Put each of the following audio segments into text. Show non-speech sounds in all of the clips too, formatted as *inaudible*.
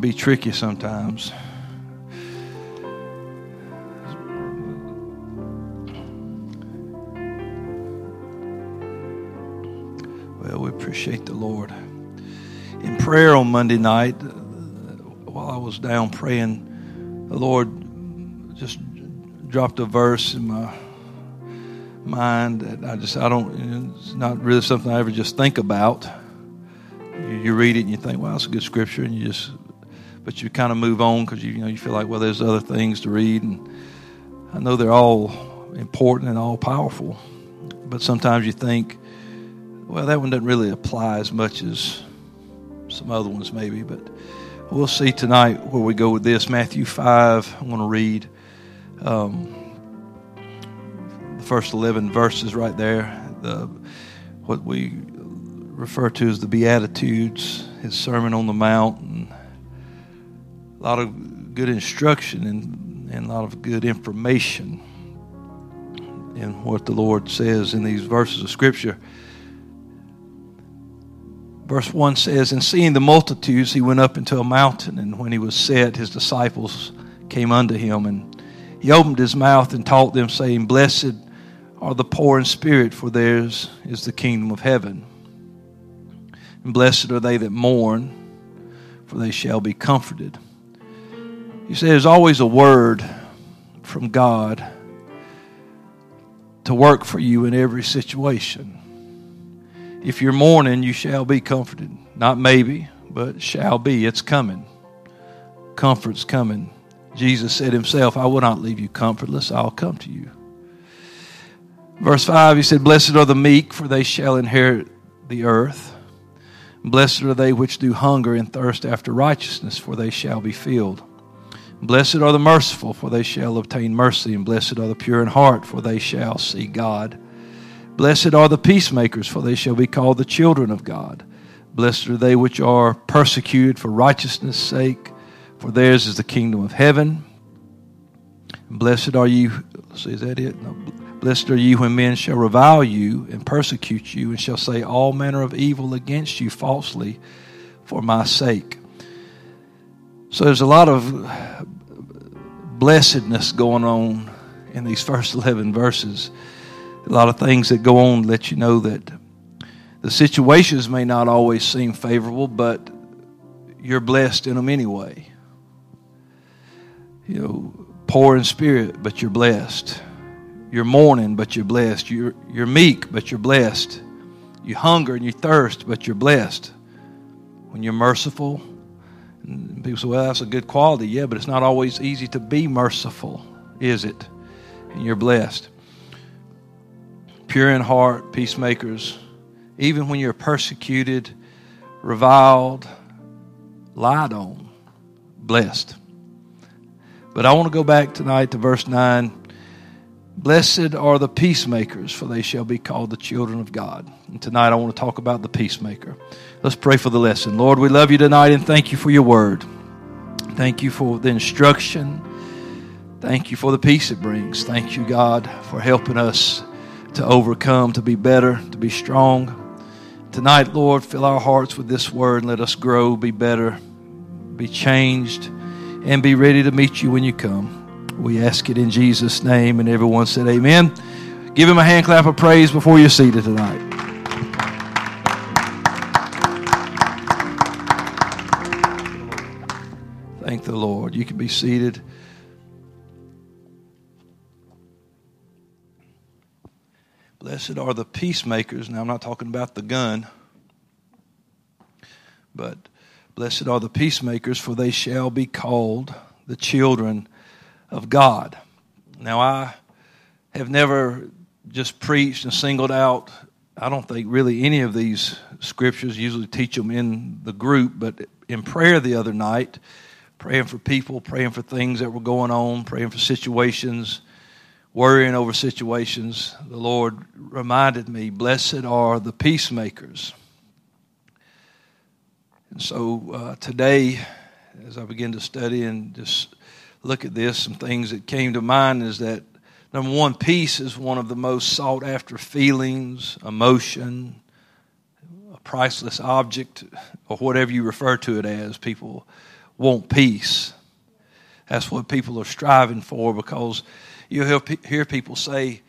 be tricky sometimes. Well, we appreciate the Lord. In prayer on Monday night, uh, while I was down praying, the Lord just dropped a verse in my mind that I just I don't it's not really something I ever just think about. You, you read it and you think, well, that's a good scripture, and you just but you kind of move on because you, you know you feel like well there's other things to read and I know they're all important and all powerful but sometimes you think well that one doesn't really apply as much as some other ones maybe but we'll see tonight where we go with this. Matthew 5 I'm going to read um, the first 11 verses right there. The what we refer to as the beatitudes his sermon on the mount and a lot of good instruction and, and a lot of good information in what the Lord says in these verses of Scripture. Verse 1 says, And seeing the multitudes, he went up into a mountain, and when he was set, his disciples came unto him, and he opened his mouth and taught them, saying, Blessed are the poor in spirit, for theirs is the kingdom of heaven. And blessed are they that mourn, for they shall be comforted. You see, there's always a word from God to work for you in every situation. If you're mourning, you shall be comforted. Not maybe, but shall be. It's coming. Comfort's coming. Jesus said himself, I will not leave you comfortless, I'll come to you. Verse 5, he said, Blessed are the meek, for they shall inherit the earth. Blessed are they which do hunger and thirst after righteousness, for they shall be filled. Blessed are the merciful, for they shall obtain mercy, and blessed are the pure in heart, for they shall see God. Blessed are the peacemakers, for they shall be called the children of God. Blessed are they which are persecuted for righteousness' sake, for theirs is the kingdom of heaven. Blessed are you. See, is that it? No. Blessed are you when men shall revile you and persecute you, and shall say all manner of evil against you falsely for my sake. So there's a lot of blessedness going on in these first *laughs* 11 verses. A lot of things that go on to let you know that the situations may not always seem favorable, but you're blessed in them anyway. You know, poor in spirit, but you're blessed. You're mourning, but you're blessed. You're, you're meek, but you're blessed. You hunger and you thirst, but you're blessed. When you're merciful, and people say, well, that's a good quality. Yeah, but it's not always easy to be merciful, is it? And you're blessed. Pure in heart, peacemakers. Even when you're persecuted, reviled, lied on, blessed. But I want to go back tonight to verse 9. Blessed are the peacemakers, for they shall be called the children of God. And tonight I want to talk about the peacemaker. Let's pray for the lesson. Lord, we love you tonight and thank you for your word. Thank you for the instruction. Thank you for the peace it brings. Thank you, God, for helping us to overcome, to be better, to be strong. Tonight, Lord, fill our hearts with this word and let us grow, be better, be changed, and be ready to meet you when you come. We ask it in Jesus' name, and everyone said, Amen. Give him a hand clap of praise before you're seated tonight. Thank the Lord. You can be seated. Blessed are the peacemakers. Now, I'm not talking about the gun, but blessed are the peacemakers, for they shall be called the children of God. Now, I have never just preached and singled out, I don't think really any of these scriptures, usually teach them in the group, but in prayer the other night, praying for people, praying for things that were going on, praying for situations, worrying over situations, the Lord reminded me, Blessed are the peacemakers. And so uh, today, as I begin to study and just look at this, some things that came to mind is that number one, peace is one of the most sought after feelings, emotion, a priceless object, or whatever you refer to it as. People want peace. That's what people are striving for because you hear, hear people say,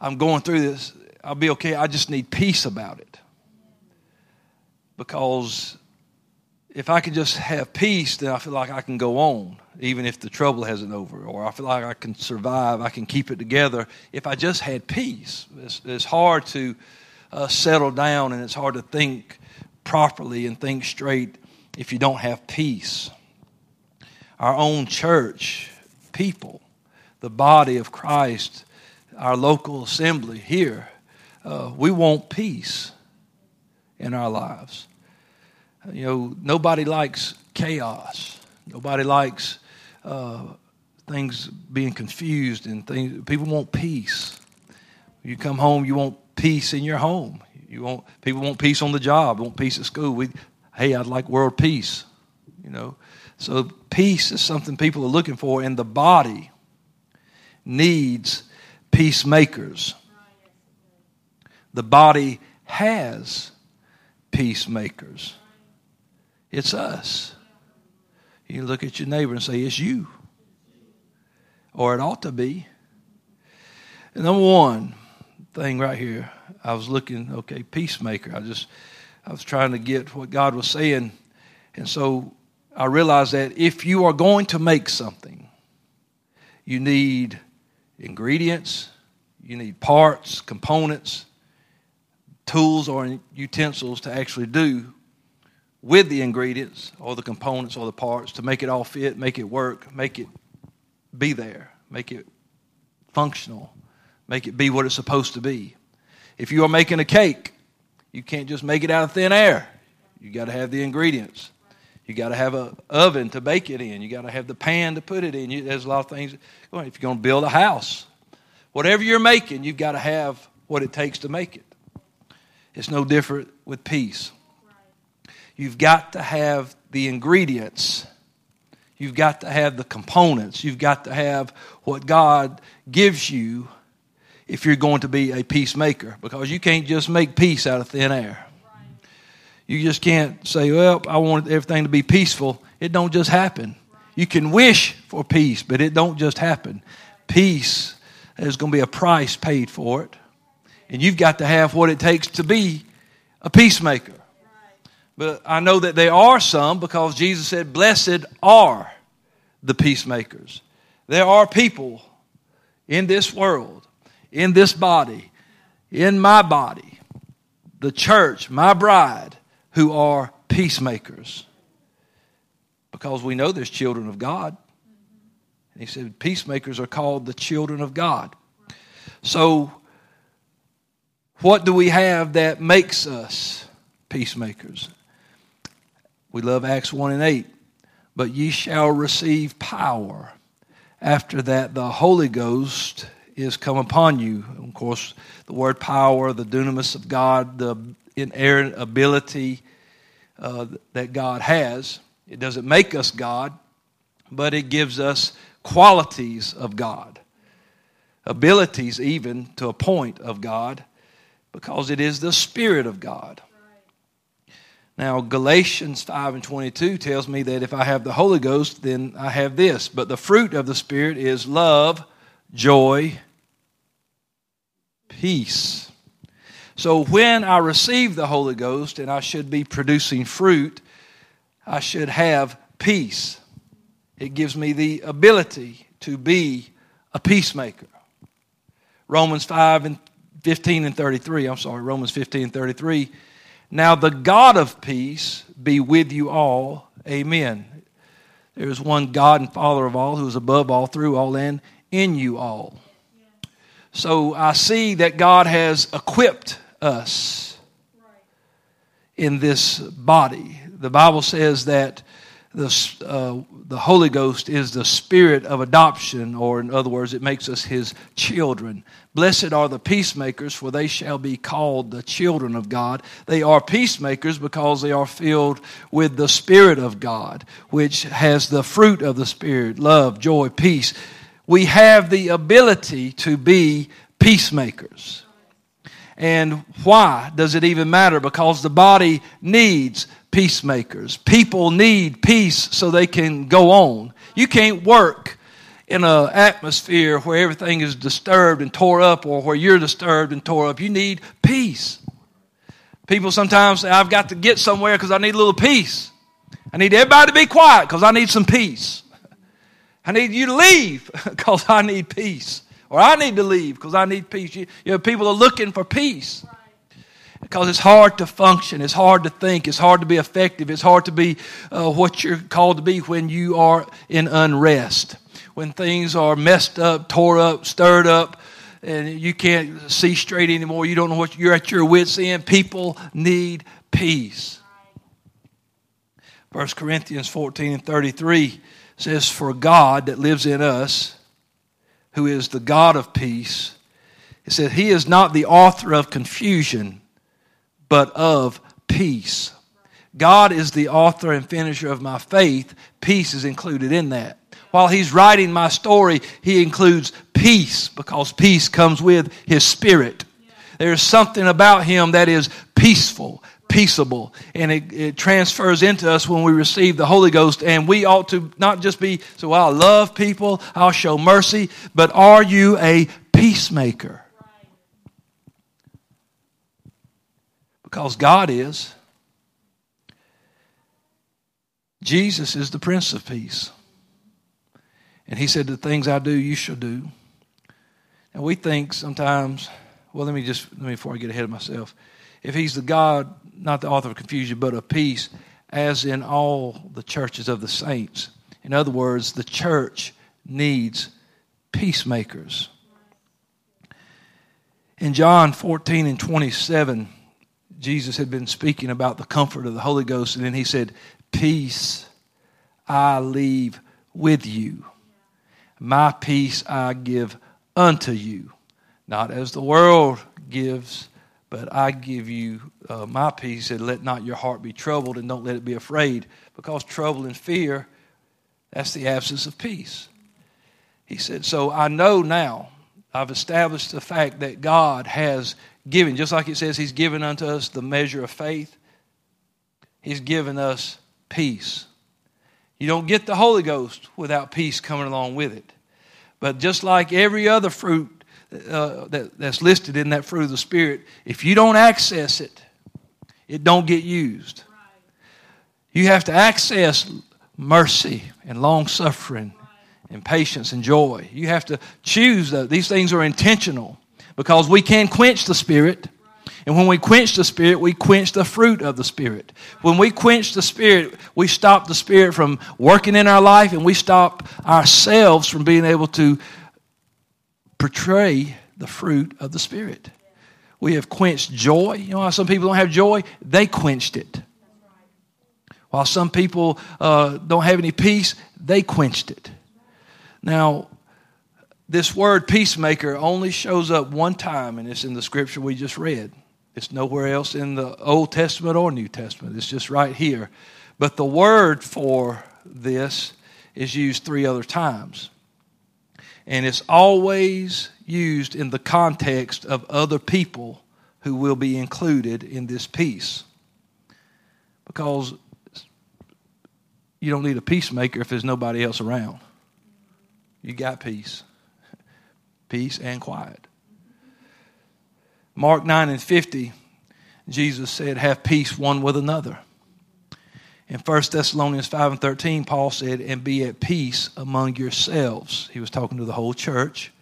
I'm going through this. I'll be okay. I just need peace about it. Because if I can just have peace, then I feel like I can go on, even if the trouble hasn't over, or I feel like I can survive, I can keep it together. If I just had peace, it's, it's hard to uh, settle down and it's hard to think properly and think straight if you don't have peace. Our own church, people, the body of Christ, our local assembly here, uh, we want peace in our lives. You know, nobody likes chaos. Nobody likes uh, things being confused and things. People want peace. You come home, you want peace in your home. You want people want peace on the job, want peace at school. We, hey, I'd like world peace. You know, so peace is something people are looking for, and the body needs peacemakers. The body has peacemakers. It's us. You look at your neighbor and say, It's you. Or it ought to be. And number one thing right here, I was looking, okay, peacemaker. I just, I was trying to get what God was saying. And so I realized that if you are going to make something, you need ingredients, you need parts, components, tools, or utensils to actually do with the ingredients or the components or the parts to make it all fit, make it work, make it be there, make it functional, make it be what it's supposed to be. If you are making a cake, you can't just make it out of thin air. You got to have the ingredients. You got to have an oven to bake it in. You got to have the pan to put it in. You, there's a lot of things. If you're going to build a house, whatever you're making, you've got to have what it takes to make it. It's no different with peace. You've got to have the ingredients. You've got to have the components. You've got to have what God gives you if you're going to be a peacemaker because you can't just make peace out of thin air. You just can't say, well, I want everything to be peaceful. It don't just happen. You can wish for peace, but it don't just happen. Peace, there's going to be a price paid for it. And you've got to have what it takes to be a peacemaker. But I know that there are some because Jesus said, Blessed are the peacemakers. There are people in this world, in this body, in my body, the church, my bride, who are peacemakers. Because we know there's children of God. And he said, Peacemakers are called the children of God. So, what do we have that makes us peacemakers? We love Acts 1 and 8. But ye shall receive power after that the Holy Ghost is come upon you. Of course, the word power, the dunamis of God, the inerrant ability uh, that God has. It doesn't make us God, but it gives us qualities of God, abilities even to a point of God, because it is the Spirit of God. Now, Galatians 5 and 22 tells me that if I have the Holy Ghost, then I have this. But the fruit of the Spirit is love, joy, peace. So when I receive the Holy Ghost and I should be producing fruit, I should have peace. It gives me the ability to be a peacemaker. Romans 5 and 15 and 33, I'm sorry, Romans 15 and 33 now the God of peace be with you all. Amen. There is one God and Father of all who is above all, through all, and in you all. So I see that God has equipped us in this body. The Bible says that the, uh, the Holy Ghost is the spirit of adoption, or in other words, it makes us his children. Blessed are the peacemakers, for they shall be called the children of God. They are peacemakers because they are filled with the Spirit of God, which has the fruit of the Spirit love, joy, peace. We have the ability to be peacemakers. And why does it even matter? Because the body needs peacemakers. People need peace so they can go on. You can't work in an atmosphere where everything is disturbed and tore up or where you're disturbed and tore up. You need peace. People sometimes say, I've got to get somewhere because I need a little peace. I need everybody to be quiet because I need some peace. I need you to leave *laughs* because I need peace. Or I need to leave because I need peace. You, you know, people are looking for peace because it's hard to function, it's hard to think, it's hard to be effective, it's hard to be uh, what you're called to be when you are in unrest, when things are messed up, tore up, stirred up, and you can't see straight anymore. You don't know what you're at your wits' end. People need peace. 1 Corinthians 14 and 33 says, For God that lives in us, who is the God of peace, it said, He is not the author of confusion but of peace. God is the author and finisher of my faith. Peace is included in that. While he's writing my story, he includes peace because peace comes with his spirit. There's something about him that is peaceful, peaceable, and it, it, transfers into us when we receive the Holy Ghost. And we ought to not just be, so well, I love people, I'll show mercy, but are you a peacemaker? Because God is. Jesus is the Prince of Peace. And he said, The things I do, you shall do. And we think sometimes, well, let me just, let me, before I get ahead of myself, if he's the God, not the author of confusion, but of peace, as in all the churches of the saints. In other words, the church needs peacemakers. In John 14 and 27, Jesus had been speaking about the comfort of the Holy Ghost, and then he said, Peace I leave with you. My peace I give unto you. Not as the world gives, but I give you uh, my peace. And let not your heart be troubled, and don't let it be afraid, because trouble and fear, that's the absence of peace. He said, So I know now, I've established the fact that God has given, just like it says, He's given unto us the measure of faith, He's given us peace. You don't get the Holy Ghost without peace coming along with it. But just like every other fruit uh, that, that's listed in that fruit of the Spirit, if you don't access it, it don't get used. You have to access mercy and long suffering and patience and joy. You have to choose that. These things are intentional because we can quench the Spirit. And when we quench the Spirit, we quench the fruit of the Spirit. When we quench the Spirit, we stop the Spirit from working in our life and we stop ourselves from being able to portray the fruit of the Spirit. We have quenched joy. You know how some people don't have joy? They quenched it. While some people uh, don't have any peace, they quenched it. Now, this word peacemaker only shows up one time, and it's in the scripture we just read. It's nowhere else in the Old Testament or New Testament. It's just right here. But the word for this is used three other times. And it's always used in the context of other people who will be included in this peace. Because you don't need a peacemaker if there's nobody else around. You got peace peace, and quiet. Mark 9 and 50, Jesus said, Have peace one with another. In 1 Thessalonians 5 and 13, Paul said, And be at peace among yourselves. He was talking to the whole church.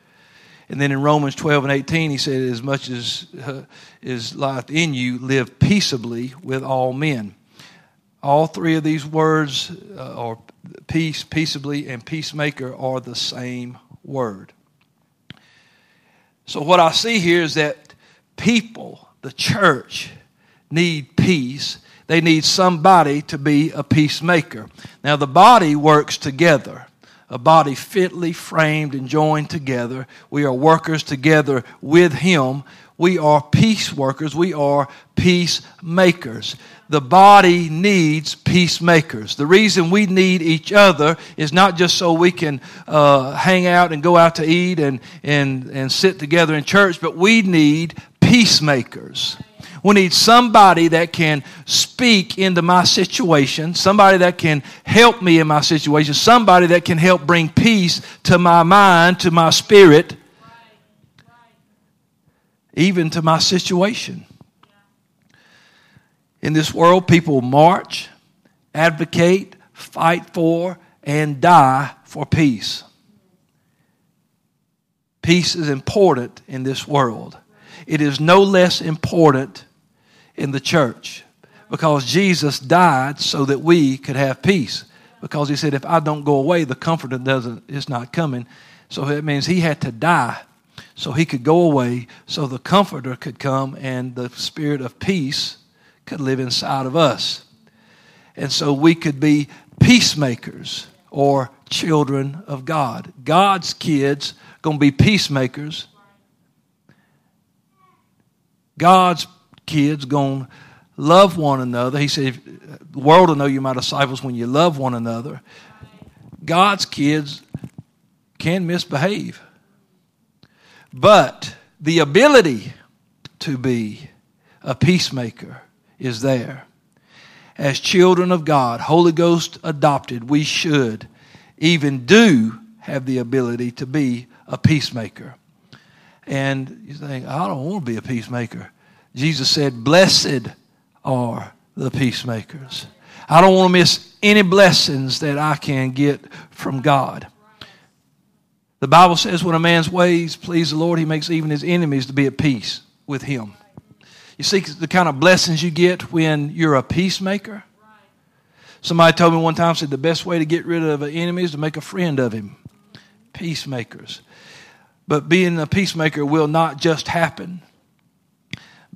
And then in Romans 12 and 18, he said, As much as uh, is life in you, live peaceably with all men. All three of these words, uh, or peace, peaceably, and peacemaker, are the same word. So, what I see here is that people, the church, need peace. They need somebody to be a peacemaker. Now, the body works together. A body fitly framed and joined together. We are workers together with Him. We are peace workers. We are peacemakers the body needs peacemakers. The reason we need each other is not just so we can uh, hang out and go out to eat and, and, and sit together in church, but we need peacemakers. We need somebody that can speak into my situation, somebody that can help me in my situation, somebody that can help bring peace to my mind, to my spirit, even to my situation. In this world, people march, advocate, fight for, and die for peace. Peace is important in this world. It is no less important in the church because Jesus died so that we could have peace. Because he said, if I don't go away, the comforter doesn't is not coming. So that means he had to die so he could go away so the comforter could come and the spirit of peace could live inside of us. And so we could be peacemakers or children of God. God's kids going to be peacemakers. God's kids going to love one another. He said, the world will know you're my disciples when you love one another. God's kids can misbehave. But the ability to be a peacemaker is there. As children of God, Holy Ghost adopted, we should even do have the ability to be a peacemaker. And you think, I don't want to be a peacemaker. Jesus said, Blessed are the peacemakers. I don't want to miss any blessings that I can get from God. The Bible says when a man's ways please the Lord, he makes even his enemies to be at peace with him. You see the kind of blessings you get when you're a peacemaker? Somebody told me one time, said the best way to get rid of an enemy is to make a friend of him. Peacemakers. But being a peacemaker will not just happen.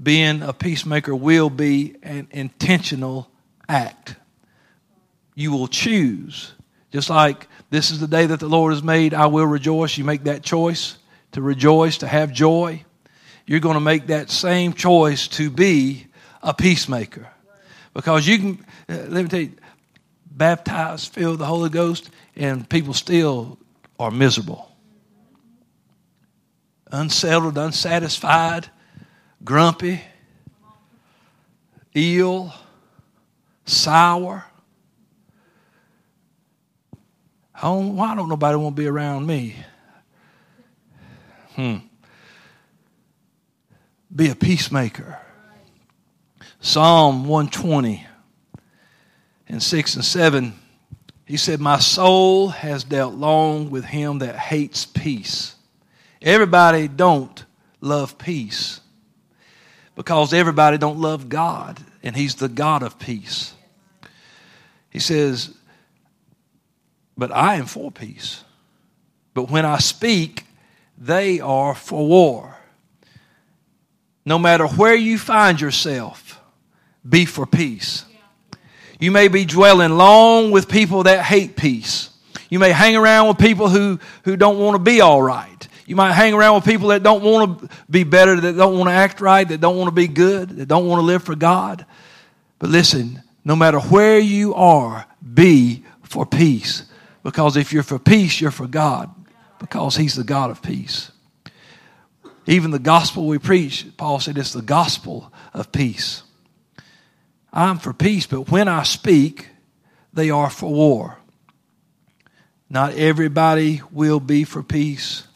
Being a peacemaker will be an intentional act. You will choose. Just like this is the day that the Lord has made, I will rejoice. You make that choice to rejoice, to have joy. You're going to make that same choice to be a peacemaker. Because you can, uh, let me tell you, baptized, filled with the Holy Ghost, and people still are miserable. Unsettled, unsatisfied, grumpy, ill, sour. Why don't nobody want to be around me? Hmm. Be a peacemaker. Psalm 120 and 6 and 7, he said, My soul has dealt long with him that hates peace. Everybody don't love peace because everybody don't love God, and he's the God of peace. He says, But I am for peace. But when I speak, they are for war. No matter where you find yourself, be for peace. You may be dwelling long with people that hate peace. You may hang around with people who, who don't want to be all right. You might hang around with people that don't want to be better, that don't want to act right, that don't want to be good, that don't want to live for God. But listen, no matter where you are, be for peace. Because if you're for peace, you're for God. Because He's the God of peace. Even the gospel we preach, Paul said it's the gospel of peace. I'm for peace, but when I speak, they are for war. Not everybody will be for peace.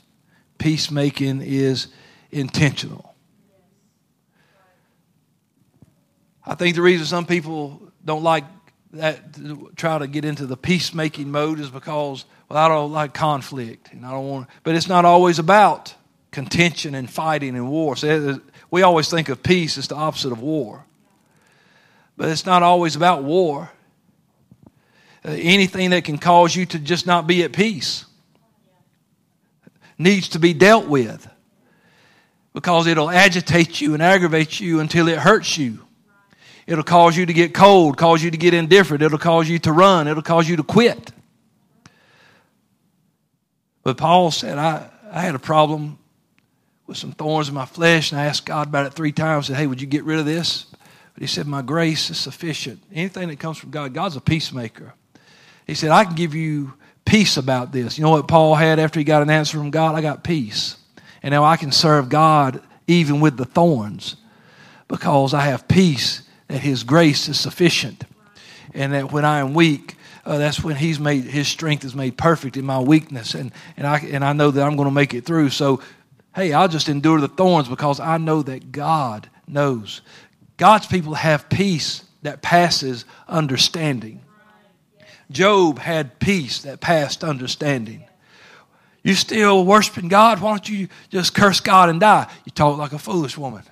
Peacemaking is intentional. I think the reason some people don't like that, try to get into the peacemaking mode is because, well, I don't like conflict, and I don't want. But it's not always about contention and fighting and war. So we always think of peace as the opposite of war. But it's not always about war. Uh, anything that can cause you to just not be at peace needs to be dealt with because it'll agitate you and aggravate you until it hurts you. It'll cause you to get cold, cause you to get indifferent, it'll cause you to run, it'll cause you to quit. But Paul said, I, I had a problem with some thorns in my flesh, and I asked God about it three times. I said, Hey, would you get rid of this? But he said, My grace is sufficient. Anything that comes from God, God's a peacemaker. He said, I can give you peace about this. You know what Paul had after he got an answer from God? I got peace. And now I can serve God even with the thorns because I have peace that His grace is sufficient. And that when I am weak, uh, that's when He's made His strength is made perfect in my weakness. And, and, I, and I know that I'm going to make it through. So, hey, I'll just endure the thorns because I know that God knows. God's people have peace that passes understanding. Job had peace that passed understanding. You still worshiping God? Why don't you just curse God and die? You talk like a foolish woman.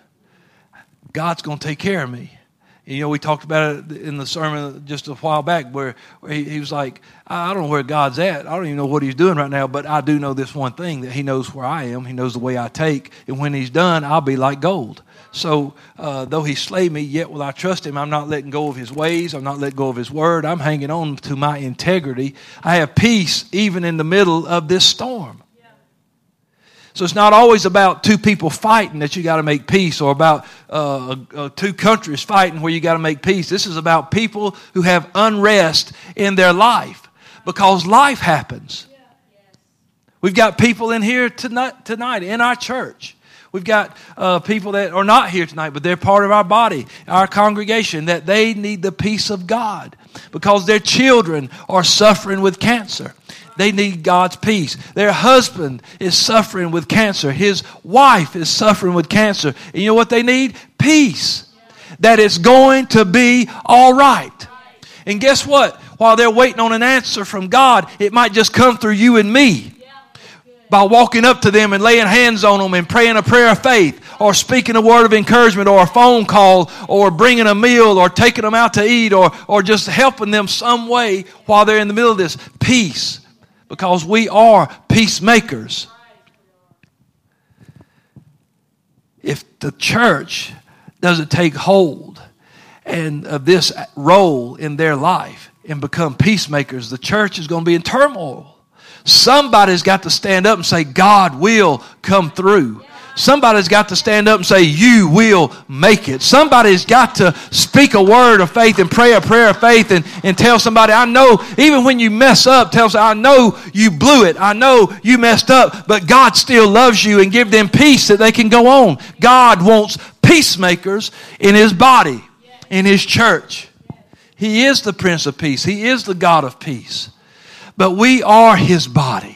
God's going to take care of me. You know, we talked about it in the sermon just a while back where, where he, he, was like, I don't know where God's at. I don't even know what he's doing right now, but I do know this one thing that he knows where I am. He knows the way I take. And when he's done, I'll be like gold. So, uh, though he slay me, yet will I trust him. I'm not letting go of his ways. I'm not letting go of his word. I'm hanging on to my integrity. I have peace even in the middle of this storm. So it's not always about two people fighting that you got to make peace or about uh, uh, two countries fighting where you got to make peace. This is about people who have unrest in their life because life happens. We've got people in here tonight, tonight in our church. We've got uh, people that are not here tonight, but they're part of our body, our congregation, that they need the peace of God because their children are suffering with cancer. They need God's peace. Their husband is suffering with cancer. His wife is suffering with cancer. And you know what they need? Peace. That it's going to be all right. And guess what? While they're waiting on an answer from God, it might just come through you and me by walking up to them and laying hands on them and praying a prayer of faith or speaking a word of encouragement or a phone call or bringing a meal or taking them out to eat or, or just helping them some way while they're in the middle of this. Peace because we are peacemakers. If the church doesn't take hold and of this role in their life and become peacemakers, the church is going to be in turmoil. Somebody's got to stand up and say, God will come through. Somebody's got to stand up and say, You will make it. Somebody's got to speak a word of faith and pray a prayer of faith and, and tell somebody, I know, even when you mess up, tell somebody, I know you blew it. I know you messed up, but God still loves you and give them peace that they can go on. God wants peacemakers in His body, in His church. He is the Prince of Peace, He is the God of peace. But we are His body.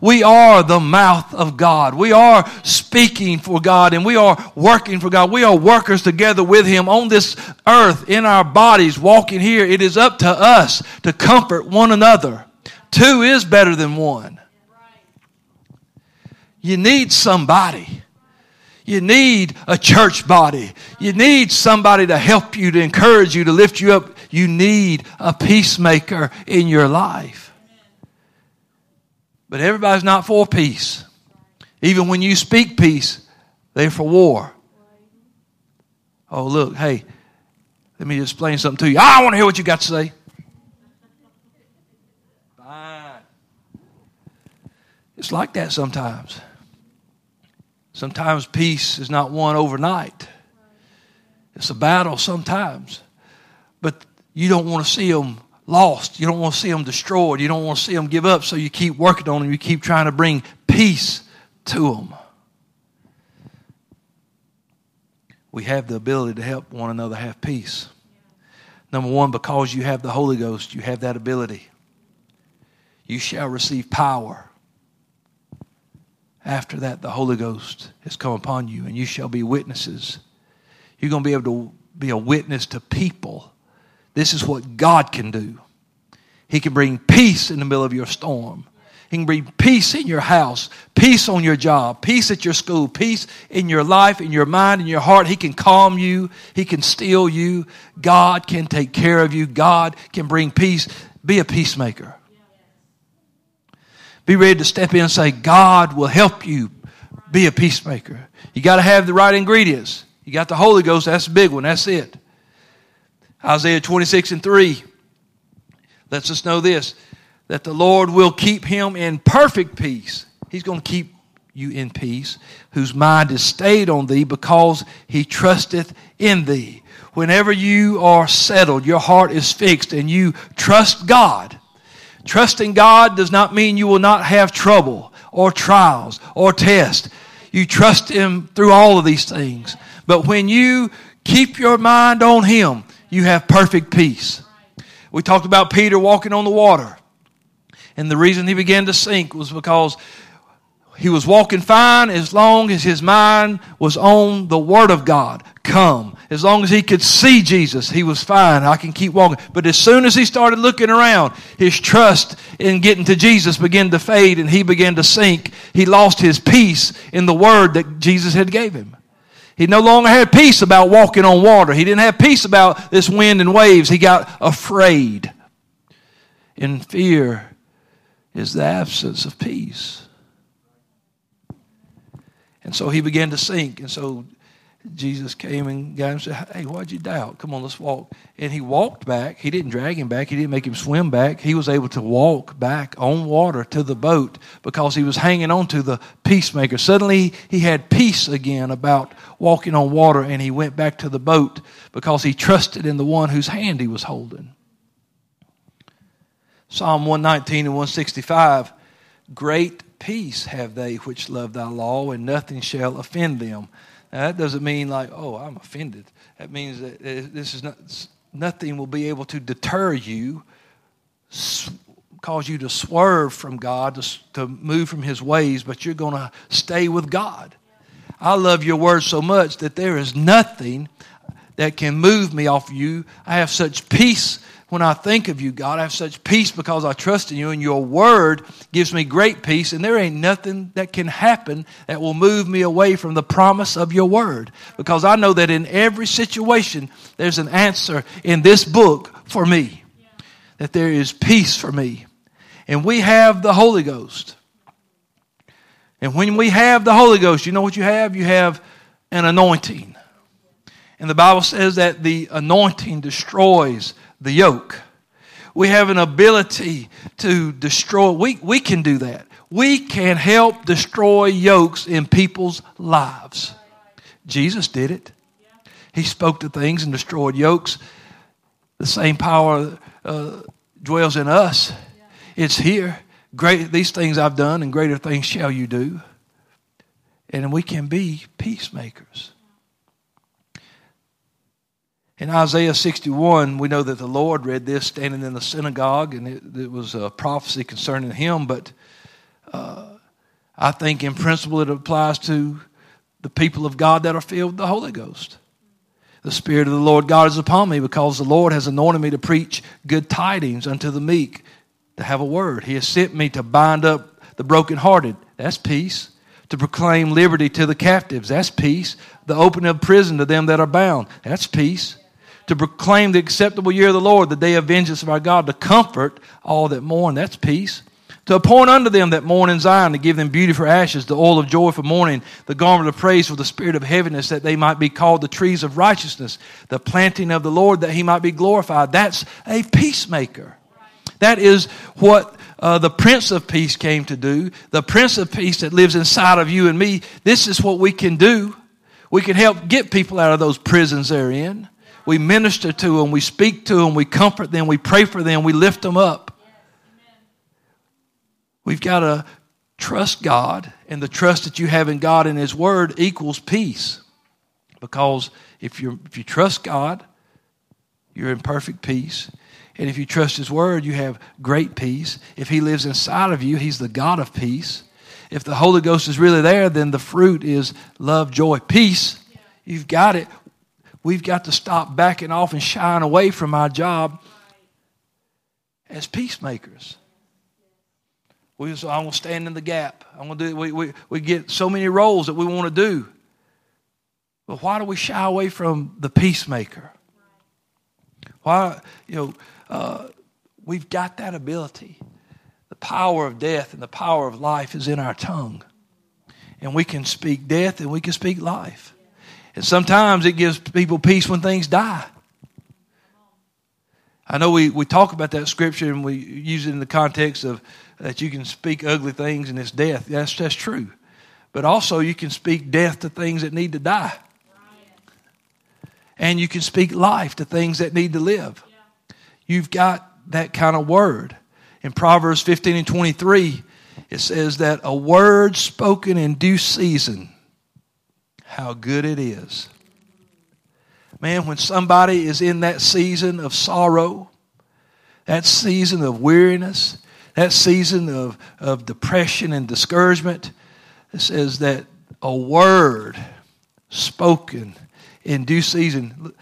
We are the mouth of God. We are speaking for God and we are working for God. We are workers together with Him on this earth, in our bodies, walking here. It is up to us to comfort one another. Two is better than one. You need somebody. You need a church body. You need somebody to help you, to encourage you, to lift you up. You need a peacemaker in your life. But everybody's not for peace. Even when you speak peace, they're for war. Oh, look, hey, let me explain something to you. I want to hear what you got to say. It's like that sometimes. Sometimes peace is not won overnight. It's a battle sometimes. But you don't want to see them lost. You don't want to see them destroyed. You don't want to see them give up. So you keep working on them. You keep trying to bring peace to them. We have the ability to help one another have peace. Number one, because you have the Holy Ghost, you have that ability. You shall receive power. After that, the Holy Ghost has come upon you, and you shall be witnesses. You're going to be able to be a witness to people this is what God can do. He can bring peace in the middle of your storm. He can bring peace in your house, peace on your job, peace at your school, peace in your life, in your mind, in your heart. He can calm you. He can steal you. God can take care of you. God can bring peace. Be a peacemaker. Be ready to step in and say, God will help you be a peacemaker. You got to have the right ingredients. You got the Holy Ghost, that's a big one. That's it. Isaiah 26 and 3 lets us know this that the Lord will keep him in perfect peace. He's going to keep you in peace, whose mind is stayed on thee because he trusteth in thee. Whenever you are settled, your heart is fixed, and you trust God. Trusting God does not mean you will not have trouble or trials or tests. You trust Him through all of these things. But when you keep your mind on Him, you have perfect peace. We talked about Peter walking on the water. And the reason he began to sink was because he was walking fine as long as his mind was on the Word of God. Come. As long as he could see Jesus, he was fine. I can keep walking. But as soon as he started looking around, his trust in getting to Jesus began to fade and he began to sink. He lost his peace in the Word that Jesus had gave him. He no longer had peace about walking on water. He didn't have peace about this wind and waves. He got afraid. And fear is the absence of peace. And so he began to sink. And so Jesus came and got him and said, Hey, why'd you doubt? Come on, let's walk. And he walked back. He didn't drag him back. He didn't make him swim back. He was able to walk back on water to the boat because he was hanging on to the peacemaker. Suddenly he had peace again about walking on water and he went back to the boat because he trusted in the one whose hand he was holding. Psalm 119 and 165 Great peace have they which love thy law, and nothing shall offend them. Now, that doesn't mean like, oh, I'm offended. That means that this is not, nothing will be able to deter you, cause you to swerve from God, to, to move from His ways, but you're going to stay with God. I love your word so much that there is nothing that can move me off of you. I have such peace when I think of you, God. I have such peace because I trust in you, and your word gives me great peace. And there ain't nothing that can happen that will move me away from the promise of your word because I know that in every situation, there's an answer in this book for me, that there is peace for me. And we have the Holy Ghost. And when we have the Holy Ghost, you know what you have? You have an anointing. And the Bible says that the anointing destroys the yoke. We have an ability to destroy. We, we can do that. We can help destroy yokes in people's lives. Jesus did it. He spoke to things and destroyed yokes. The same power uh, dwells in us. It's here. Great, these things I've done, and greater things shall you do. And we can be peacemakers. In Isaiah 61, we know that the Lord read this standing in the synagogue, and it, it was a prophecy concerning him. But uh, I think, in principle, it applies to the people of God that are filled with the Holy Ghost. The Spirit of the Lord God is upon me because the Lord has anointed me to preach good tidings unto the meek, to have a word. He has sent me to bind up the brokenhearted. That's peace. To proclaim liberty to the captives. That's peace. The opening of prison to them that are bound. That's peace to proclaim the acceptable year of the Lord, the day of vengeance of our God, to comfort all that mourn. That's peace. To appoint unto them that mourn in Zion, to give them beauty for ashes, the oil of joy for mourning, the garment of praise for the spirit of heaviness, that they might be called the trees of righteousness, the planting of the Lord, that he might be glorified. That's a peacemaker. That is what uh, the Prince of Peace came to do. The Prince of Peace that lives inside of you and me. This is what we can do. We can help get people out of those prisons they're in. We minister to them, we speak to them, we comfort them, we pray for them, we lift them up. We've got to trust God, and the trust that you have in God and His Word equals peace. Because if, you if you trust God, you're in perfect peace. And if you trust His Word, you have great peace. If He lives inside of you, He's the God of peace. If the Holy Ghost is really there, then the fruit is love, joy, peace. You've got it. We've got to stop backing off and shying away from our job as peacemakers. We, so I'm going to stand in the gap. I'm going to do. We, we, we get so many roles that we want to do. But why do we shy away from the peacemaker? Why, you know, uh, we've got that ability. The power of death and the power of life is in our tongue. And we can speak death and we can speak life. And sometimes it gives people peace when things die. I know we, we talk about that scripture and we use it in the context of that you can speak ugly things and it's death. That's, that's true. But also, you can speak death to things that need to die. And you can speak life to things that need to live. You've got that kind of word. In Proverbs 15 and 23, it says that a word spoken in due season how good it is. Man, when somebody is in that season of sorrow, that season of weariness, that season of, of depression and discouragement, it says that a word spoken in due season.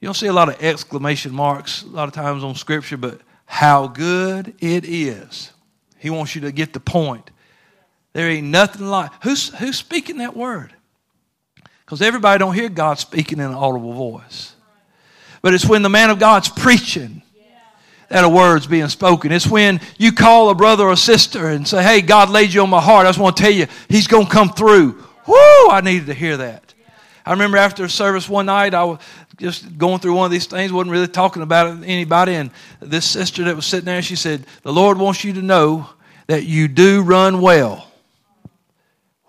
You don't see a lot of exclamation marks a lot of times on Scripture, but how good it is. He wants you to get the point. There ain't nothing like who's who's speaking that word? Because everybody don't hear God speaking in an audible voice. But it's when the man of God's preaching that a word's being spoken. It's when you call a brother or sister and say, Hey, God laid you on my heart. I just want to tell you, He's going to come through. Whoo! I needed to hear that. I remember after a service one night, I was just going through one of these things, wasn't really talking about it to anybody, and this sister that was sitting there, she said, The Lord wants you to know that you do run well.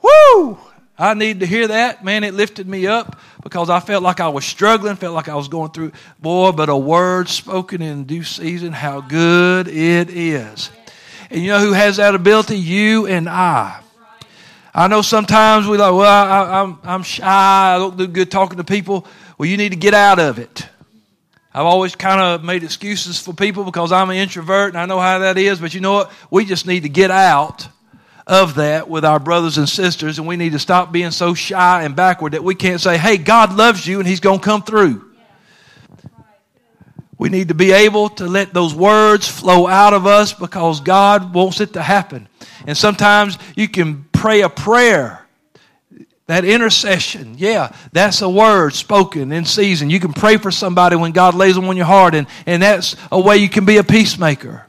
Woo! I needed to hear that. Man, it lifted me up because I felt like I was struggling, felt like I was going through. Boy, but a word spoken in due season, how good it is. And you know who has that ability? You and I. I know sometimes we like, well, I, am I'm, I'm shy. I don't do good talking to people. Well, you need to get out of it. I've always kind of made excuses for people because I'm an introvert and I know how that is. But you know what? We just need to get out of that with our brothers and sisters, and we need to stop being so shy and backward that we can't say, hey, God loves you and He's going to come through. We need to be able to let those words flow out of us because God wants it to happen. And sometimes you can pray a prayer. That intercession, yeah, that's a word spoken in season. You can pray for somebody when God lays them on your heart, and, and that's a way you can be a peacemaker.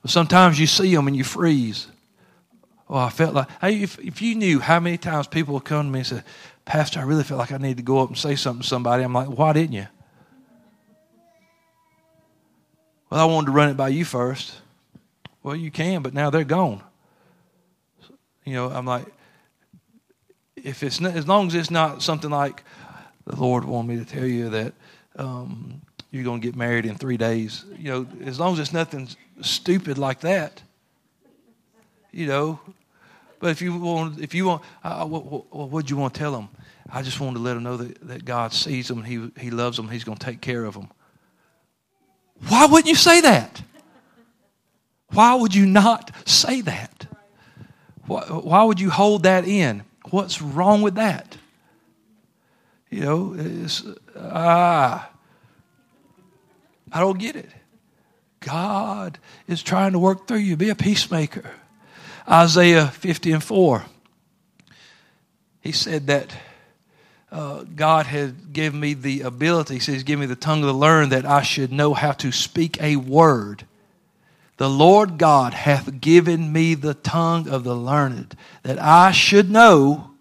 But sometimes you see them and you freeze. Oh, I felt like, if, if you knew how many times people would come to me and say, Pastor, I really feel like I need to go up and say something to somebody. I'm like, why didn't you? Well, I wanted to run it by you first. Well, you can, but now they're gone. You know, I'm like, if it's not, as long as it's not something like the Lord wanted me to tell you that um, you're going to get married in three days. You know, as long as it's nothing stupid like that. You know, but if you want, if you want, uh, what, what, you want to tell them? I just wanted to let them know that, that God sees them, He He loves them, He's going to take care of them. Why wouldn't you say that? Why would you not say that? Why, why would you hold that in? What's wrong with that? You know, it's, ah, I don't get it. God is trying to work through you. Be a peacemaker. Isaiah 50 and 4. He said that uh, God had given me the ability, he says, give me the tongue to learn that I should know how to speak a word. The Lord God hath given me the tongue of the learned, that I should know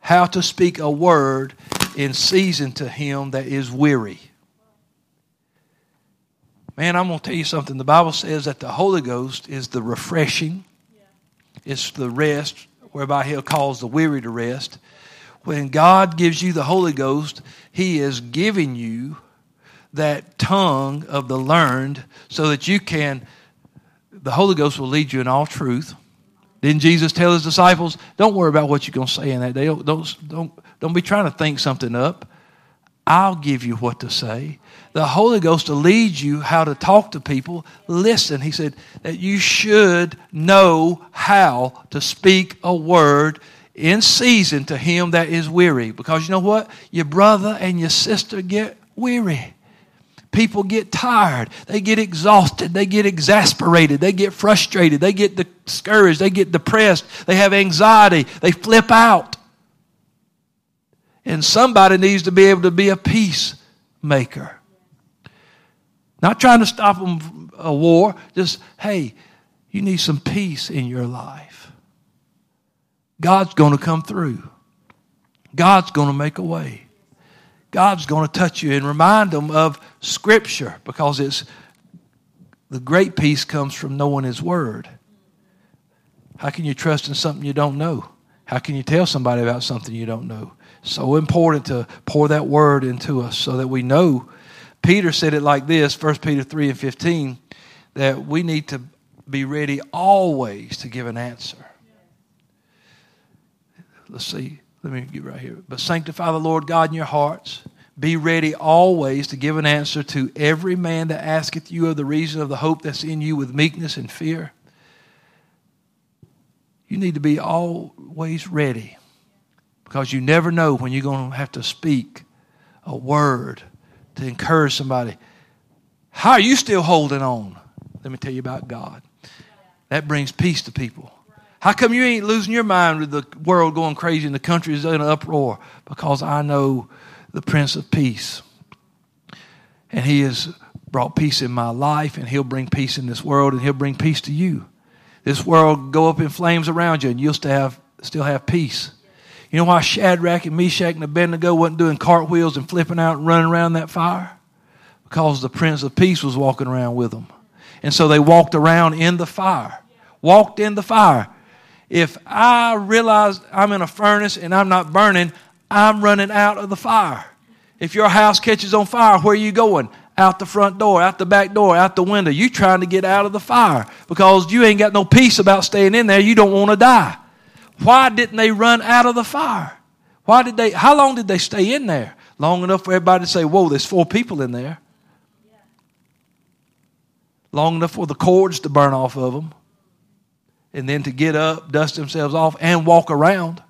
how to speak a word in season to him that is weary. Man, I'm going to tell you something. The Bible says that the Holy Ghost is the refreshing, it's the rest, whereby He'll cause the weary to rest. When God gives you the Holy Ghost, He is giving you that tongue of the learned so that you can, the Holy Ghost will lead you in all truth. Didn't Jesus tell his disciples, don't worry about what you're going to say in that day. Don't, don't, don't, don't be trying to think something up. I'll give you what to say. The Holy Ghost will lead you how to talk to people. Listen, he said that you should know how to speak a word in season to him that is weary. Because you know what? Your brother and your sister get weary. People get tired. They get exhausted. They get exasperated. They get frustrated. They get discouraged. They get depressed. They have anxiety. They flip out. And somebody needs to be able to be a peacemaker. Not trying to stop them from a war, just, hey, you need some peace in your life. God's going to come through. God's going to make a way. God's going to touch you and remind them of Scripture because it's the great peace comes from knowing His Word. How can you trust in something you don't know? How can you tell somebody about something you don't know? So important to pour that word into us so that we know. Peter said it like this, 1 Peter 3 and 15, that we need to be ready always to give an answer. Let's see. Let me get right here. But sanctify the Lord God in your hearts. Be ready always to give an answer to every man that asketh you of the reason of the hope that's in you with meekness and fear. You need to be always ready because you never know when you're going to have to speak a word to encourage somebody. How are you still holding on? Let me tell you about God. That brings peace to people. How come you ain't losing your mind with the world going crazy and the country is in an uproar? Because I know the Prince of Peace. And He has brought peace in my life, and He'll bring peace in this world, and He'll bring peace to you. This world go up in flames around you, and you'll still have, still have peace. You know why Shadrach and Meshach and Abednego wasn't doing cartwheels and flipping out and running around that fire? Because the Prince of Peace was walking around with them. And so they walked around in the fire. Walked in the fire. If I realize I'm in a furnace and I'm not burning, I'm running out of the fire. If your house catches on fire, where are you going? Out the front door, out the back door, out the window. You trying to get out of the fire because you ain't got no peace about staying in there. You don't want to die. Why didn't they run out of the fire? Why did they how long did they stay in there? Long enough for everybody to say, Whoa, there's four people in there. Long enough for the cords to burn off of them. And then to get up, dust themselves off, and walk around.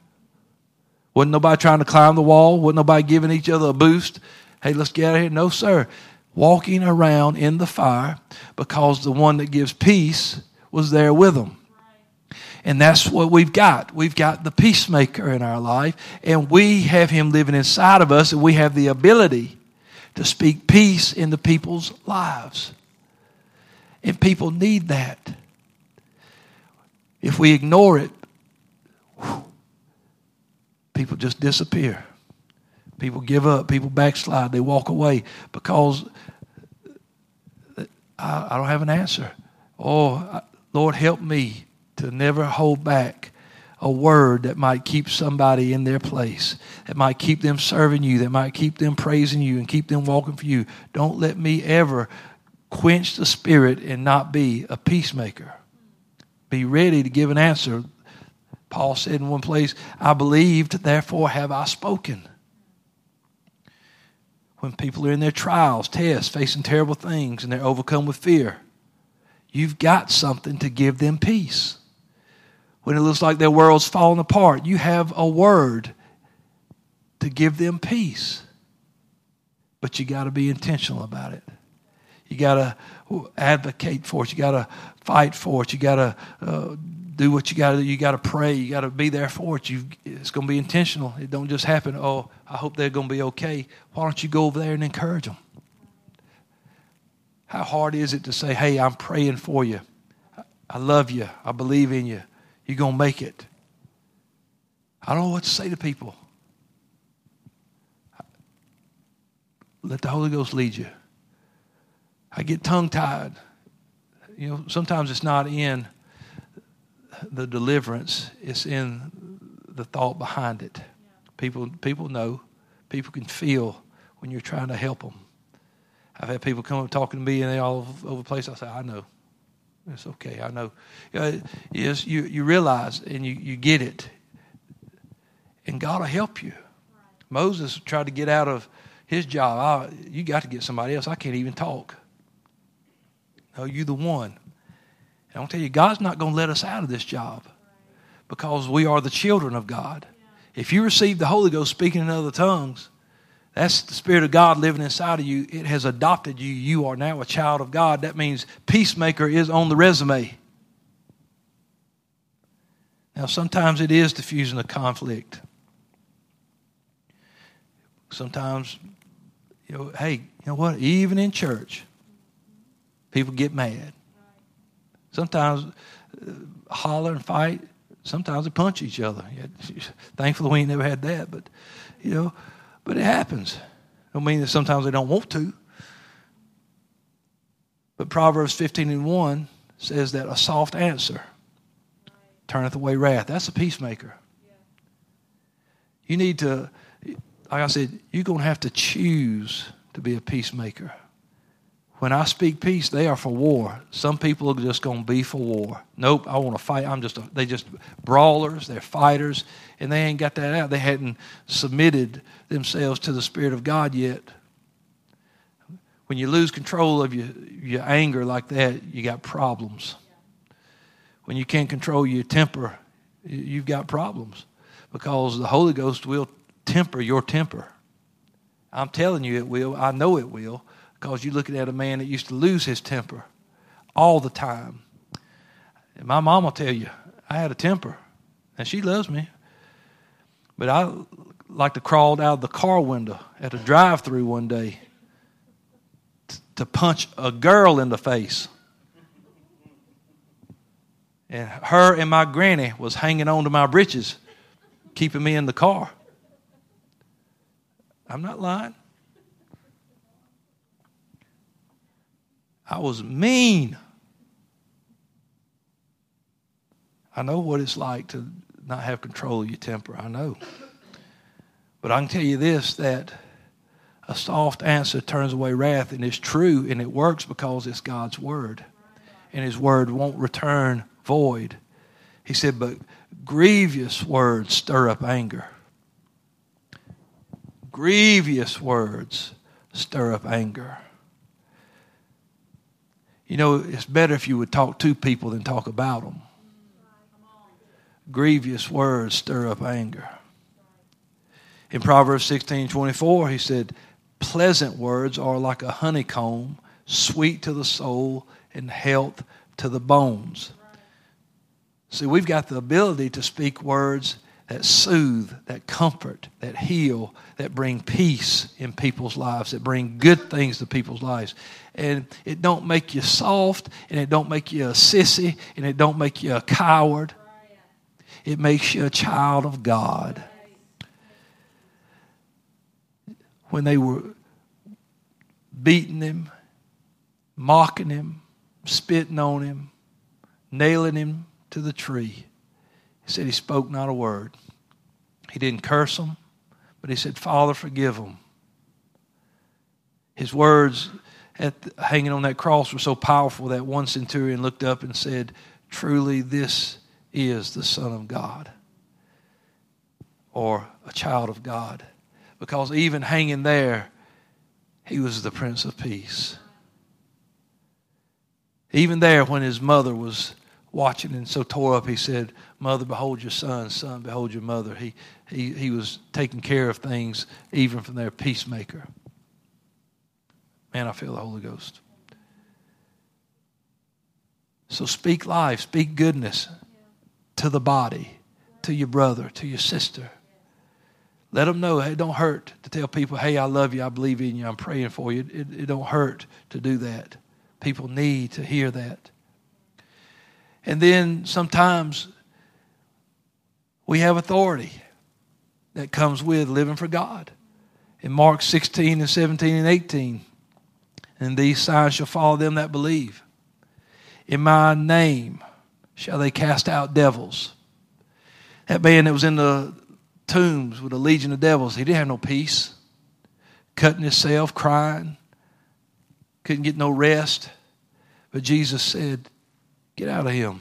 Wasn't nobody trying to climb the wall? Wasn't nobody giving each other a boost? Hey, let's get out of here. No, sir. Walking around in the fire because the one that gives peace was there with them. And that's what we've got. We've got the peacemaker in our life, and we have him living inside of us, and we have the ability to speak peace into people's lives. And people need that. If we ignore it, people just disappear. People give up. People backslide. They walk away because I, I don't have an answer. Oh, Lord, help me to never hold back a word that might keep somebody in their place, that might keep them serving you, that might keep them praising you and keep them walking for you. Don't let me ever quench the spirit and not be a peacemaker. Be ready to give an answer Paul said in one place, I believed, therefore have I spoken. When people are in their trials, tests, facing terrible things, and they're overcome with fear, you've got something to give them peace. When it looks like their world's falling apart, you have a word to give them peace. But you got to be intentional about it. You got to advocate for it. You got to fight for it. You got to uh, do what you got to do. You got to pray. You got to be there for it. You, it's going to be intentional. It don't just happen. Oh, I hope they're going to be okay. Why don't you go over there and encourage them? How hard is it to say, "Hey, I'm praying for you. I love you. I believe in you. You're going to make it." I don't know what to say to people. Let the Holy Ghost lead you. I get tongue tied. You know, sometimes it's not in the deliverance it's in the thought behind it. People, people know. People can feel when you're trying to help them. I've had people come up talking to me and they all over the place. I say, I know. It's okay. I know. yes, you, you realize and you, you get it. And God will help you. Moses tried to get out of his job. I, you got to get somebody else. I can't even talk. No, you the one. And I'll tell you, God's not going to let us out of this job because we are the children of God. If you receive the Holy Ghost speaking in other tongues, that's the Spirit of God living inside of you. It has adopted you. You are now a child of God. That means peacemaker is on the resume. Now, sometimes it is diffusing a conflict. Sometimes, you know, hey, you know what? Even in church, people get mad. Sometimes uh, holler and fight. Sometimes they punch each other. *laughs* Thankfully, we ain't never had that, but you know, but it happens. Don't mean that sometimes they don't want to. But Proverbs 15 and 1 says that a soft answer turneth away wrath. That's a peacemaker. You need to, like I said, you're going to have to choose to be a peacemaker when I speak peace, they are for war. Some people are just going to be for war. Nope, I want to fight. I'm just a, they just brawlers. They're fighters, and they ain't got that out. They hadn't submitted themselves to the Spirit of God yet. When you lose control of your, your anger like that, you got problems. When you can't control your temper, you've got problems because the Holy Ghost will temper your temper. I'm telling you it will. I know it will because you're looking at a man that used to lose his temper all the time. And my mom will tell you, I had a temper, and she loves me. But I like to crawl out of the car window at a drive through one day t- to punch a girl in the face. And her and my granny was hanging on to my breeches, keeping me in the car. I'm not lying. I was mean. I know what it's like to not have control of your temper. I know. But I can tell you this that a soft answer turns away wrath, and it's true, and it works because it's God's word. And His word won't return void. He said, But grievous words stir up anger. Grievous words stir up anger. You know, it's better if you would talk to people than talk about them. Grievous words stir up anger. In Proverbs 16 24, he said, Pleasant words are like a honeycomb, sweet to the soul and health to the bones. See, we've got the ability to speak words that soothe, that comfort, that heal, that bring peace in people's lives, that bring good things to people's lives. And it don't make you soft, and it don't make you a sissy, and it don't make you a coward. It makes you a child of God. When they were beating him, mocking him, spitting on him, nailing him to the tree, he said he spoke not a word. He didn't curse them, but he said, Father, forgive them. His words at the, hanging on that cross were so powerful that one centurion looked up and said, Truly, this is the Son of God or a child of God. Because even hanging there, he was the Prince of Peace. Even there, when his mother was watching and so tore up, he said, Mother, behold your son. Son, behold your mother. He, he, he was taking care of things even from their peacemaker. Man, I feel the Holy Ghost. So speak life, speak goodness to the body, to your brother, to your sister. Let them know, hey, don't hurt to tell people, hey, I love you, I believe in you, I'm praying for you. It, it don't hurt to do that. People need to hear that. And then sometimes we have authority that comes with living for God. In Mark 16 and 17 and 18, and these signs shall follow them that believe. In my name shall they cast out devils. That man that was in the tombs with a legion of devils, he didn't have no peace. Cutting himself, crying, couldn't get no rest. But Jesus said, Get out of him.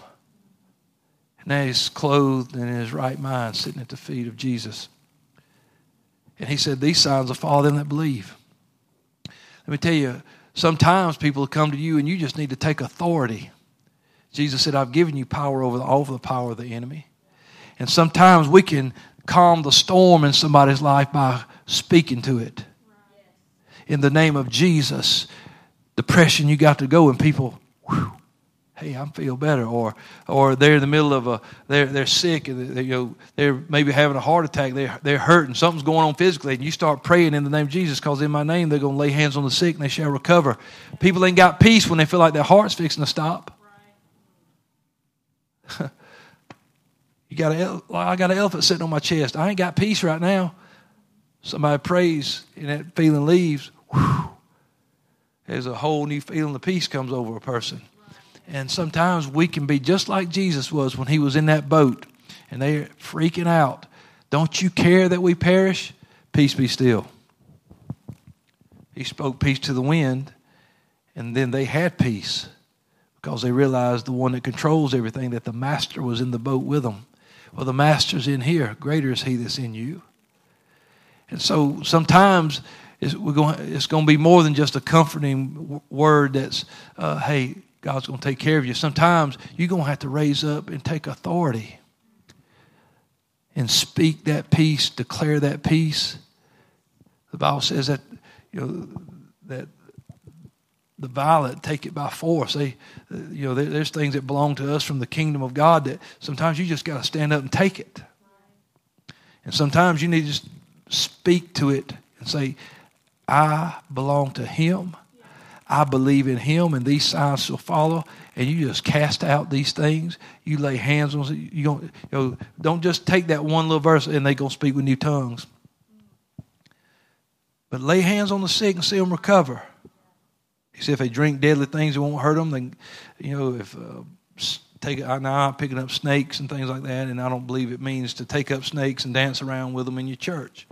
And now he's clothed and in his right mind, sitting at the feet of Jesus. And he said, These signs will follow them that believe. Let me tell you, sometimes people come to you and you just need to take authority. Jesus said, I've given you power over the, over the power of the enemy. And sometimes we can calm the storm in somebody's life by speaking to it. In the name of Jesus, depression, you got to go, and people, whew, hey, I feel better. Or, or they're in the middle of a, they're, they're sick, and they, you know, they're maybe having a heart attack, they're, they're hurting, something's going on physically, and you start praying in the name of Jesus, because in my name they're going to lay hands on the sick and they shall recover. People ain't got peace when they feel like their heart's fixing to stop. *laughs* you got a, I got an elephant sitting on my chest. I ain't got peace right now. Somebody prays and that feeling leaves. Whew, there's a whole new feeling of peace comes over a person. And sometimes we can be just like Jesus was when he was in that boat and they're freaking out. Don't you care that we perish? Peace be still. He spoke peace to the wind And then they had peace because they realized the one that controls everything, that the master was in the boat with them. Well, the master's in here. Greater is he that's in you. And so sometimes it's, going, to be more than just a comforting word that's, uh, hey, God's going to take care of you. Sometimes you're going to have to raise up and take authority and speak that peace, declare that peace. The Bible says that, you know, that the violent take it by force. They, you know, there's things that belong to us from the kingdom of God that sometimes you just got to stand up and take it. And sometimes you need to just speak to it and say, I belong to Him. I believe in Him, and these signs shall follow. And you just cast out these things. You lay hands on. You don't. You know, don't just take that one little verse and they gonna speak with new tongues. But lay hands on the sick and see them recover. He said, if they drink deadly things, it won't hurt them. Then, you know, if uh, take now I'm picking up snakes and things like that, and I don't believe it means to take up snakes and dance around with them in your church.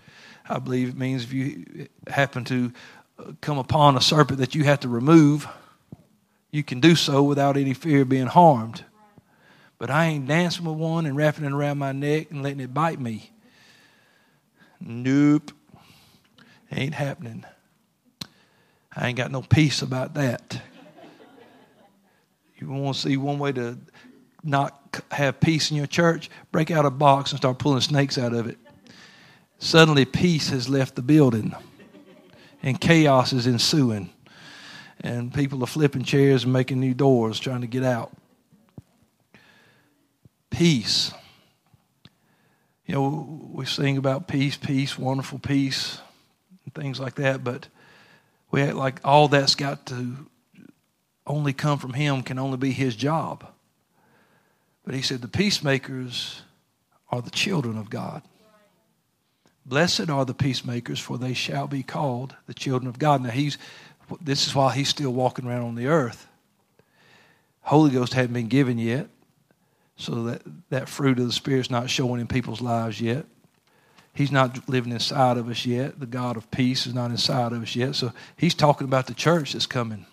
I believe it means if you happen to come upon a serpent that you have to remove, you can do so without any fear of being harmed. But I ain't dancing with one and wrapping it around my neck and letting it bite me. Nope. Ain't happening. I ain't got no peace about that. You want to see one way to not have peace in your church? Break out a box and start pulling snakes out of it. Suddenly, peace has left the building, and chaos is ensuing. And people are flipping chairs and making new doors trying to get out. Peace. You know, we sing about peace, peace, wonderful peace, and things like that, but we act like all that's got to only come from Him, can only be His job. But He said the peacemakers are the children of God. Blessed are the peacemakers, for they shall be called the children of God. Now, he's, this is why he's still walking around on the earth. Holy Ghost hadn't been given yet, so that, that fruit of the Spirit's not showing in people's lives yet. He's not living inside of us yet. The God of peace is not inside of us yet. So he's talking about the church that's coming.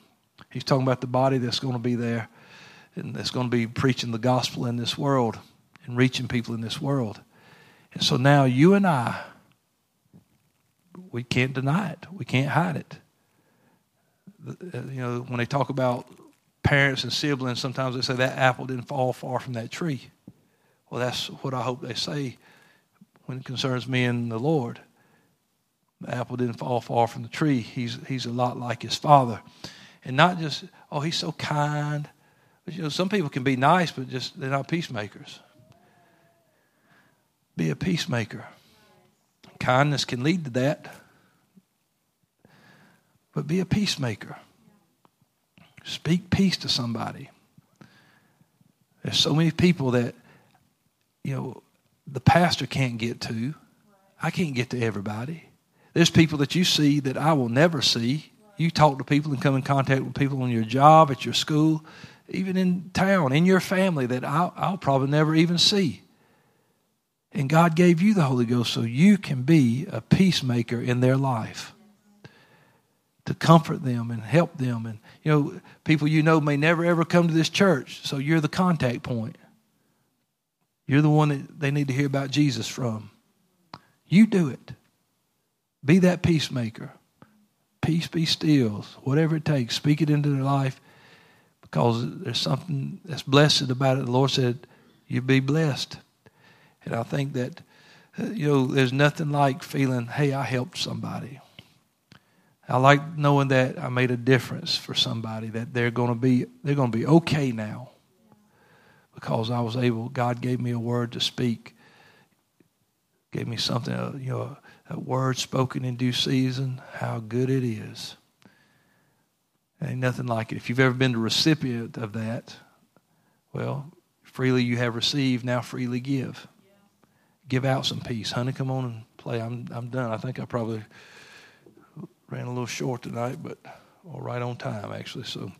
He's talking about the body that's going to be there and that's going to be preaching the gospel in this world and reaching people in this world. And so now you and I, we can't deny it. We can't hide it. Uh, you know, when they talk about parents and siblings, sometimes they say that apple didn't fall far from that tree. Well, that's what I hope they say when it concerns me and the Lord. The apple didn't fall far from the tree. He's, he's a lot like his father. And not just, oh, he's so kind. But, you know, some people can be nice, but just they're not peacemakers. Be a peacemaker. Kindness can lead to that. But be a peacemaker. Speak peace to somebody. There's so many people that, you know, the pastor can't get to. I can't get to everybody. There's people that you see that I will never see. You talk to people and come in contact with people on your job, at your school, even in town, in your family that I'll, I'll probably never even see. And God gave you the Holy Ghost so you can be a peacemaker in their life to comfort them and help them. And, you know, people you know may never ever come to this church, so you're the contact point. You're the one that they need to hear about Jesus from. You do it. Be that peacemaker. Peace be still. Whatever it takes, speak it into their life because there's something that's blessed about it. The Lord said, You be blessed. And I think that, uh, you know, there's nothing like feeling, hey, I helped somebody. I like knowing that I made a difference for somebody, that they're going to be, they're going to be okay now because I was able, God gave me a word to speak, gave me something, uh, you know, a, a word spoken in due season, how good it is. Ain't nothing like it. If you've ever been the recipient of that, well, freely you have received, now freely give. Give out some peace. Honey, come on and play. I'm, I'm done. I think I probably ran a little short tonight, but or right on time, actually. So.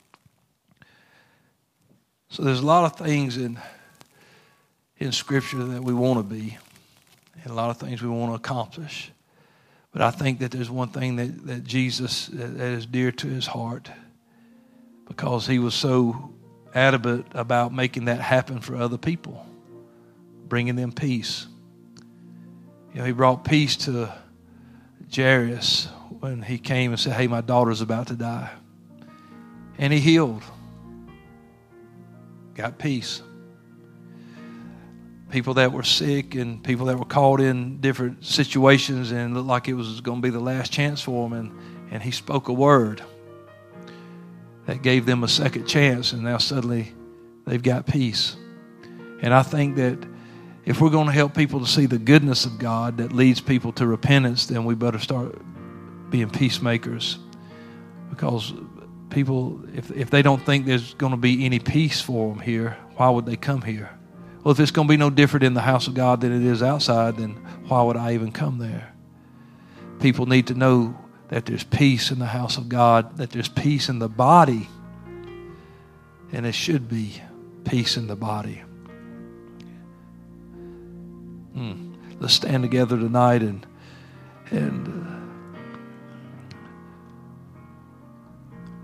So there's a lot of things in in Scripture that we want to be, and a lot of things we want to accomplish. But I think that there's one thing that, that Jesus that, is dear to his heart, because he was so adamant about making that happen for other people, bringing them peace. You know, he brought peace to Jairus when he came and said, Hey, my daughter's about to die. And he healed, got peace. People that were sick and people that were caught in different situations and looked like it was going to be the last chance for them. And, and he spoke a word that gave them a second chance, and now suddenly they've got peace. And I think that if we're going to help people to see the goodness of God that leads people to repentance, then we better start being peacemakers. Because people, if, if they don't think there's going to be any peace for them here, why would they come here? Well, if it's going to be no different in the house of God than it is outside, then why would I even come there? People need to know that there's peace in the house of God, that there's peace in the body, and it should be peace in the body. Hmm. Let's stand together tonight and and uh,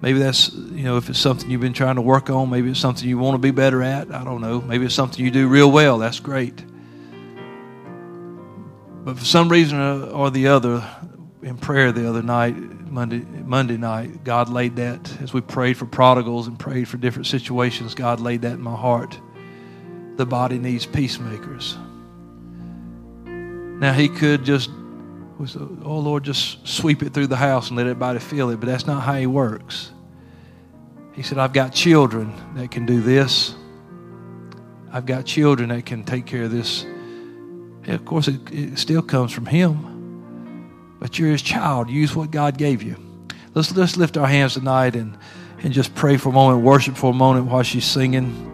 maybe that's you know if it's something you've been trying to work on, maybe it's something you want to be better at. I don't know. Maybe it's something you do real well. That's great. But for some reason or the other, in prayer the other night, Monday, Monday night, God laid that as we prayed for prodigals and prayed for different situations. God laid that in my heart. The body needs peacemakers. Now He could just, oh Lord, just sweep it through the house and let everybody feel it, but that's not how He works. He said, I've got children that can do this. I've got children that can take care of this. And of course, it, it still comes from Him but you're his child. Use what God gave you. Let's, let's lift our hands tonight and, and just pray for a moment, worship for a moment while she's singing.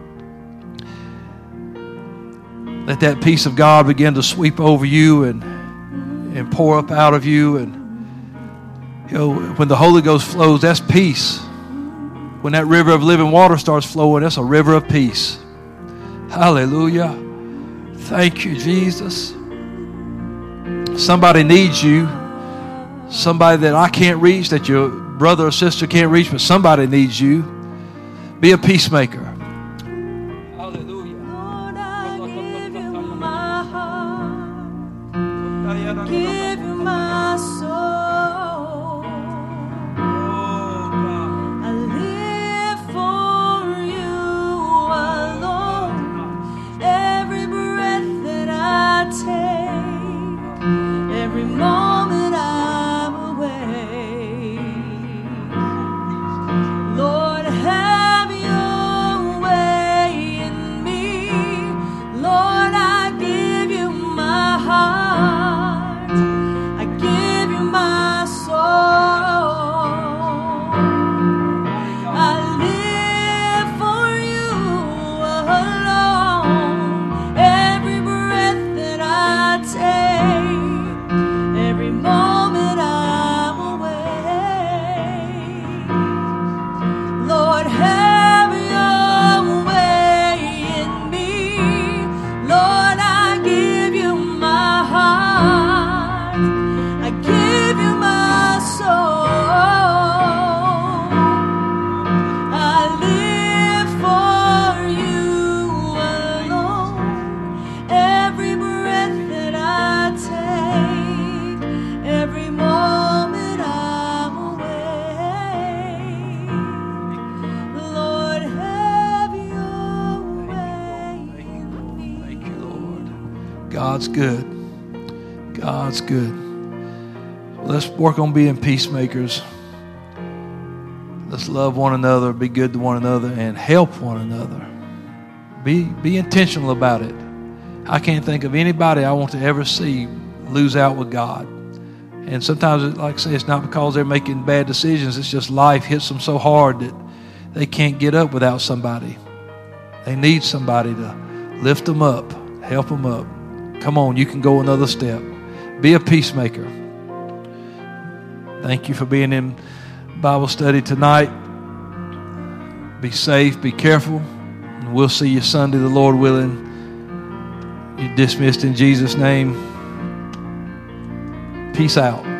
Let that peace of God begin to sweep over you and, and pour up out of you. And, you know, when the Holy Ghost flows, that's peace. When that river of living water starts flowing, that's a river of peace. Hallelujah. Thank you, Jesus. Somebody needs you somebody that I can't reach, that your brother or sister can't reach, but somebody needs you. Be a peacemaker. Work on being peacemakers. Let's love one another, be good to one another, and help one another. Be, be intentional about it. I can't think of anybody I want to ever see lose out with God. And sometimes, like I say, it's not because they're making bad decisions. It's just life hits them so hard that they can't get up without somebody. They need somebody to lift them up, help them up. Come on, you can go another step. Be a peacemaker. Thank you for being in Bible study tonight. Be safe, be careful, and we'll see you Sunday, the Lord willing. You're dismissed in Jesus' name. Peace out.